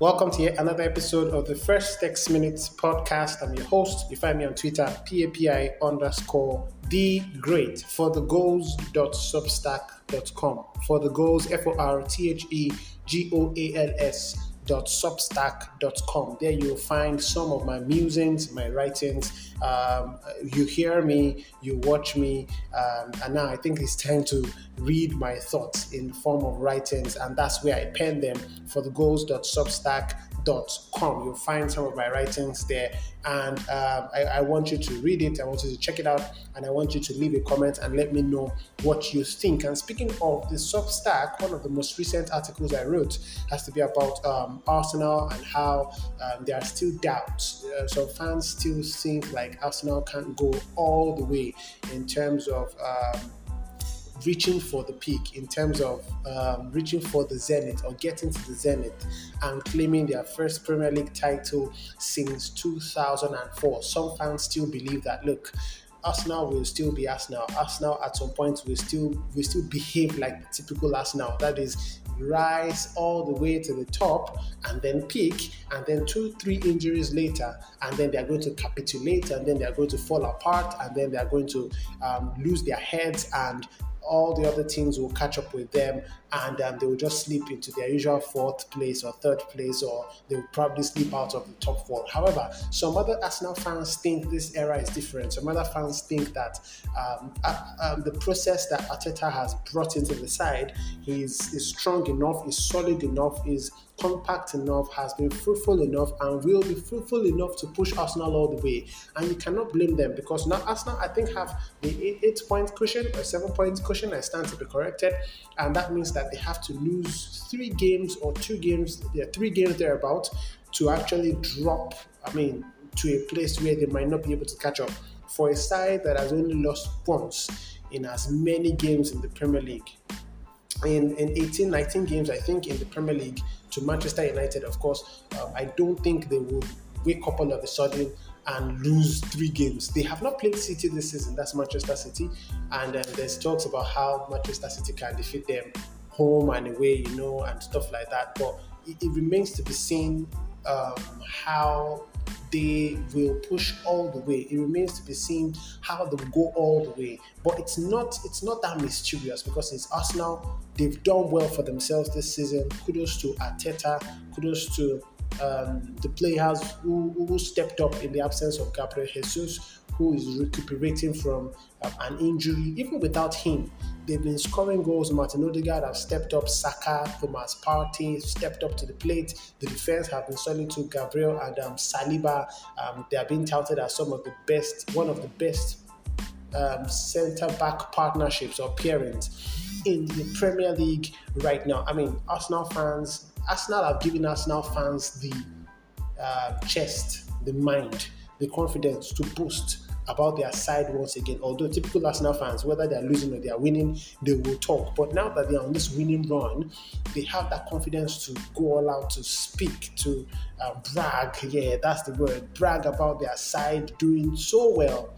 Welcome to yet another episode of the First X Minutes podcast. I'm your host. You find me on Twitter, PAPI underscore the great for the goals.substack.com. For the goals, F O R T H E G O A L S www.substack.com. There you'll find some of my musings, my writings. Um, you hear me, you watch me, um, and now I think it's time to read my thoughts in the form of writings, and that's where I pen them for the goals.substack.com com. You'll find some of my writings there, and um, I, I, want you to read it. I want you to check it out, and I want you to leave a comment and let me know what you think. And speaking of the Substack, one of the most recent articles I wrote has to be about um, Arsenal and how um, there are still doubts. Uh, fans still think like Arsenal can't go all the way in terms of um, reaching for the peak in terms of um, reaching for the zenith or getting to the zenith and claiming their first Premier League title since 2004. Some fans still believe that, look, Arsenal will still be Arsenal. Arsenal at some point will still will still behave like typical Arsenal. That is rise all the way to the top and then peak and then two three injuries later and then they are going to capitulate and then they are going to fall apart and then they are going to um, lose their heads and all the other teams will catch up with them and um, they will just slip into their usual fourth place or third place, or they will probably slip out of the top four. However, some other Arsenal fans think this era is different. Some other fans think that um, uh, um, the process that Arteta has brought into the side is, is strong enough, is solid enough, is compact enough, has been fruitful enough, and will be fruitful enough to push Arsenal all the way. And you cannot blame them because now Arsenal, I think, have the eight, eight point cushion or seven point cushion. I stand to be corrected, and that means that they have to lose three games or two games, yeah, three games thereabout to actually drop. I mean, to a place where they might not be able to catch up. For a side that has only lost once in as many games in the Premier League, in, in 18, 19 games, I think, in the Premier League to Manchester United, of course, uh, I don't think they will wake up all of a sudden and lose three games. They have not played City this season, that's Manchester City. And uh, there's talks about how Manchester City can defeat them home and away, you know, and stuff like that. But it, it remains to be seen um, how they will push all the way. It remains to be seen how they will go all the way. But it's not it's not that mysterious because it's Arsenal. They've done well for themselves this season. Kudos to Arteta. Kudos to um, the players who, who stepped up in the absence of Gabriel Jesus, who is recuperating from um, an injury. Even without him, they've been scoring goals. Martin Odegaard have stepped up. Saka, Thomas Partey stepped up to the plate. The defense have been solid to Gabriel and um, Saliba. Um, they are being touted as some of the best, one of the best um, centre back partnerships or pairings in the Premier League right now. I mean, Arsenal fans Arsenal have given Arsenal fans the uh, chest, the mind, the confidence to boost about their side once again. Although typical Arsenal fans, whether they are losing or they are winning, they will talk. But now that they are on this winning run, they have that confidence to go all out, to speak, to uh, brag. Yeah, that's the word. Brag about their side doing so well.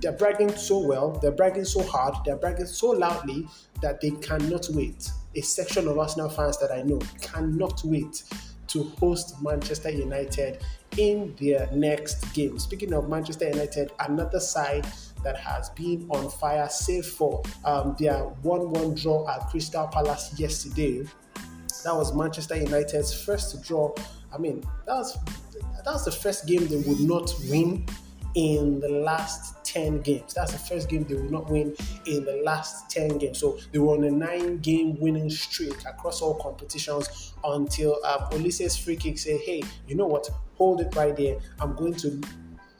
They're bragging so well, they're bragging so hard, they're bragging so loudly that they cannot wait a section of Arsenal fans that I know cannot wait to host Manchester United in their next game. Speaking of Manchester United, another side that has been on fire, save for um, their 1 1 draw at Crystal Palace yesterday. That was Manchester United's first draw. I mean, that was, that was the first game they would not win in the last 10 games. That's the first game they will not win in the last 10 games. So they were on a nine game winning streak across all competitions until um, Olise's free kick say, hey, you know what? Hold it right there. I'm going to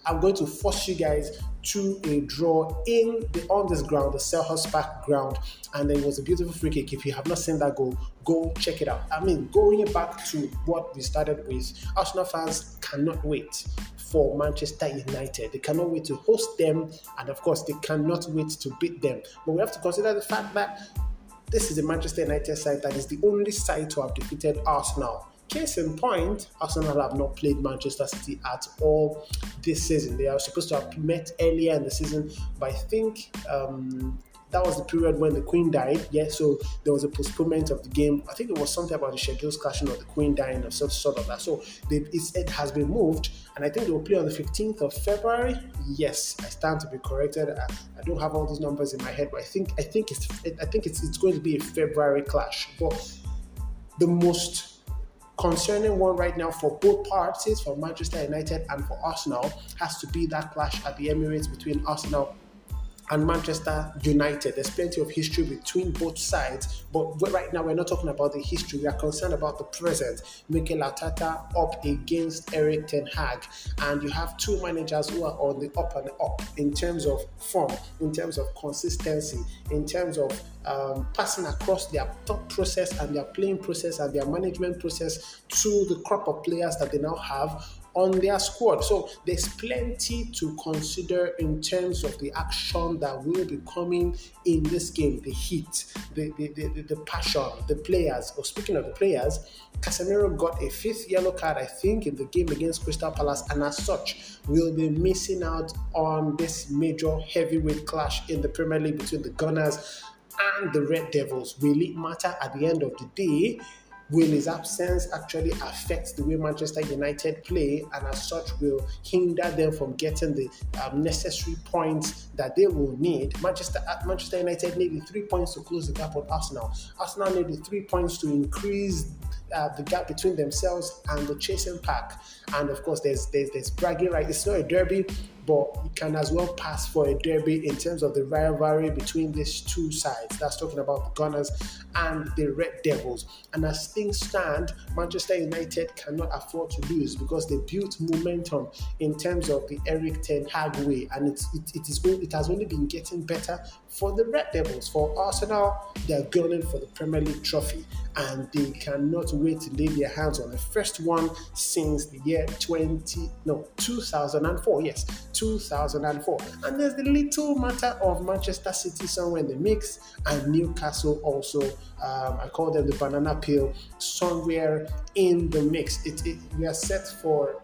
I'm going to force you guys to a draw in the on this ground, the Selhurst Park ground, and it was a beautiful free kick. If you have not seen that goal, go check it out. I mean, going back to what we started with, Arsenal fans cannot wait for Manchester United. They cannot wait to host them, and of course, they cannot wait to beat them. But we have to consider the fact that this is a Manchester United side that is the only side to have defeated Arsenal. Case in point, Arsenal have not played Manchester City at all this season. They are supposed to have met earlier in the season, but I think um, that was the period when the Queen died. Yeah, so there was a postponement of the game. I think it was something about the schedules clashing or the Queen dying or sort, sort of that. So they, it has been moved, and I think they will play on the 15th of February. Yes, I stand to be corrected. I, I don't have all these numbers in my head, but I think I think it's I think it's it's going to be a February clash. But the most concerning one right now for both parties, for Manchester United and for Arsenal, has to be that clash at the Emirates between Arsenal and Manchester United. There's plenty of history between both sides, but right now we're not talking about the history. We are concerned about the present. Mikel Arteta up against Erik Ten Hag, and you have two managers who are on the up and up in terms of form, in terms of consistency, in terms of um, passing across their thought process and their playing process and their management process to the crop of players that they now have on their squad. So there's plenty to consider in terms of the action that will be coming in this game the heat, the, the, the, the passion, the players. Or oh, speaking of the players, Casemiro got a fifth yellow card, I think, in the game against Crystal Palace, and as such, will be missing out on this major heavyweight clash in the Premier League between the Gunners and the Red Devils. Will it matter at the end of the day? Will his absence actually affect the way Manchester United play and as such will hinder them from getting the um, necessary points that they will need. Manchester uh, Manchester United needed three points to close the gap on Arsenal. Arsenal needed three points to increase uh, the gap between themselves and the chasing pack. And of course, there's there's, there's bragging right. It's not a derby, but it can as well pass for a derby in terms of the rivalry between these two sides. That's talking about the Gunners and the Red Devils. And as things stand, Manchester United cannot afford to lose because they built momentum in terms of the Erik Ten Hag way, and it's, it, it is it has only been getting better for the Red Devils. For Arsenal, they are gunning for the Premier League trophy, and they cannot wait to lay their hands on the first one since the year 20 no 2004. Yes, 2004. And there's the little matter of Manchester City somewhere in the mix, and Newcastle also. Um, I call them the banana peel somewhere in the mix. It, it, we are set for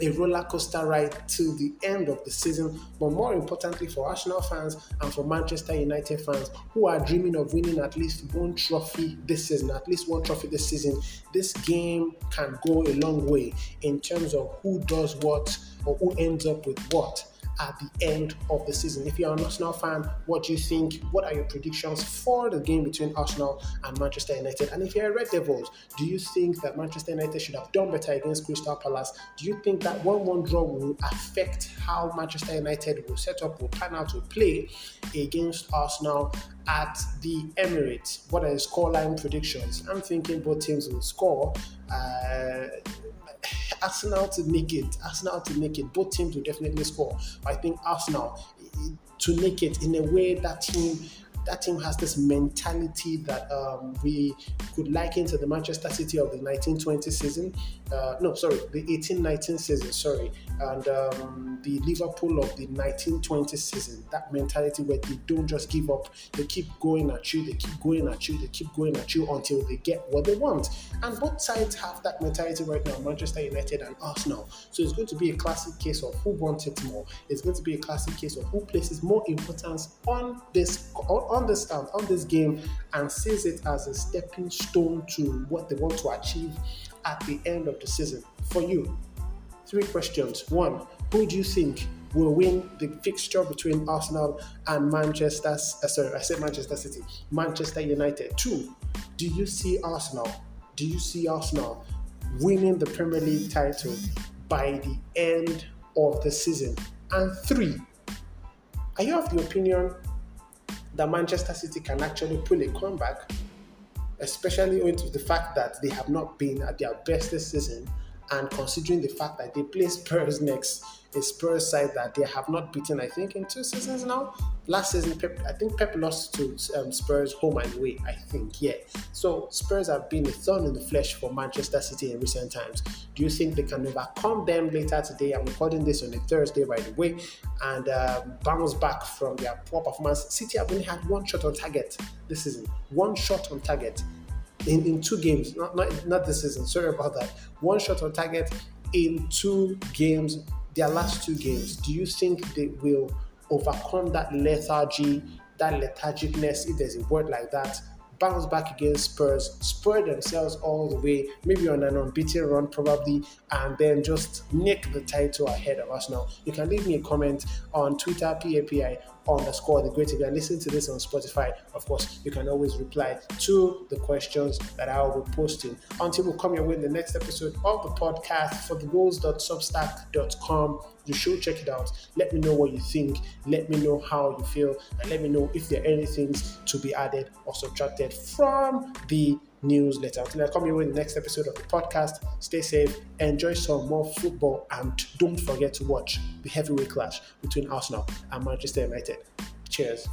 a roller coaster ride till the end of the season. But more importantly, for Arsenal fans and for Manchester United fans who are dreaming of winning at least one trophy this season, at least one trophy this season, this game can go a long way in terms of who does what or who ends up with what at the end of the season. If you're an Arsenal fan, what do you think? What are your predictions for the game between Arsenal and Manchester United? And if you're a Red Devils, do you think that Manchester United should have done better against Crystal Palace? Do you think that 1 1 draw will affect how Manchester United will set up, will plan out, to play against Arsenal at the Emirates? What are the scoreline predictions? I'm thinking both teams will score. Uh, Arsenal to make it, Arsenal to make it, both teams will definitely score. I think Arsenal eh, to make it in a way that team that team has this mentality that um, we could liken to the Manchester City of the 1920 season. Uh, no, sorry, the 1819 season, sorry, and um, the Liverpool of the 1920 season. That mentality where they don't just give up, they keep going at you, they keep going at you, they keep going at you until they get what they want. And both sides have that mentality right now, Manchester United and Arsenal. So it's going to be a classic case of who wants it more. It's going to be a classic case of who places more importance on this on, um, on this game and sees it as a stepping stone to what they want to achieve at the end of the season. For you, three questions. One, who do you think will win the fixture between Arsenal and Manchester? Uh, sorry, I said Manchester City, Manchester United. Two, do you see Arsenal? Do you see Arsenal winning the Premier League title by the end of the season? And three, are you of the opinion that Manchester City can actually pull a comeback, especially owing to the fact that they have not been at their best this season, and considering the fact that they play Spurs next a Spurs side that they have not beaten, I think, in two seasons now. Last season, Pep, I think Pep lost to um, Spurs home and away, I think, yeah. So Spurs have been a thorn in the flesh for Manchester City in recent times. Do you think they can overcome them later today? I'm recording this on a Thursday, by the way, and um, bounce back from their poor performance. City have only had one shot on target this season, one shot on target. In, in two games, not, not, not this season, sorry about that. One shot on target in two games their last two games, do you think they will overcome that lethargy that lethargicness, if there's a word like that, bounce back against Spurs, spur themselves all the way, maybe on an unbeaten run, probably, and then just nick the title ahead of us now. You can leave me a comment on Twitter, PAPI underscore the great. If you're listening to this on Spotify, of course, you can always reply to the questions that I will be posting. Until we come your way in the next episode of the podcast for the goals.substack.com. You should check it out. Let me know what you think. Let me know how you feel. And let me know if there are any things to be added or subtracted from the newsletter. Until I come here in the next episode of the podcast, stay safe, enjoy some more football, and don't forget to watch the heavyweight clash between Arsenal and Manchester United. Cheers.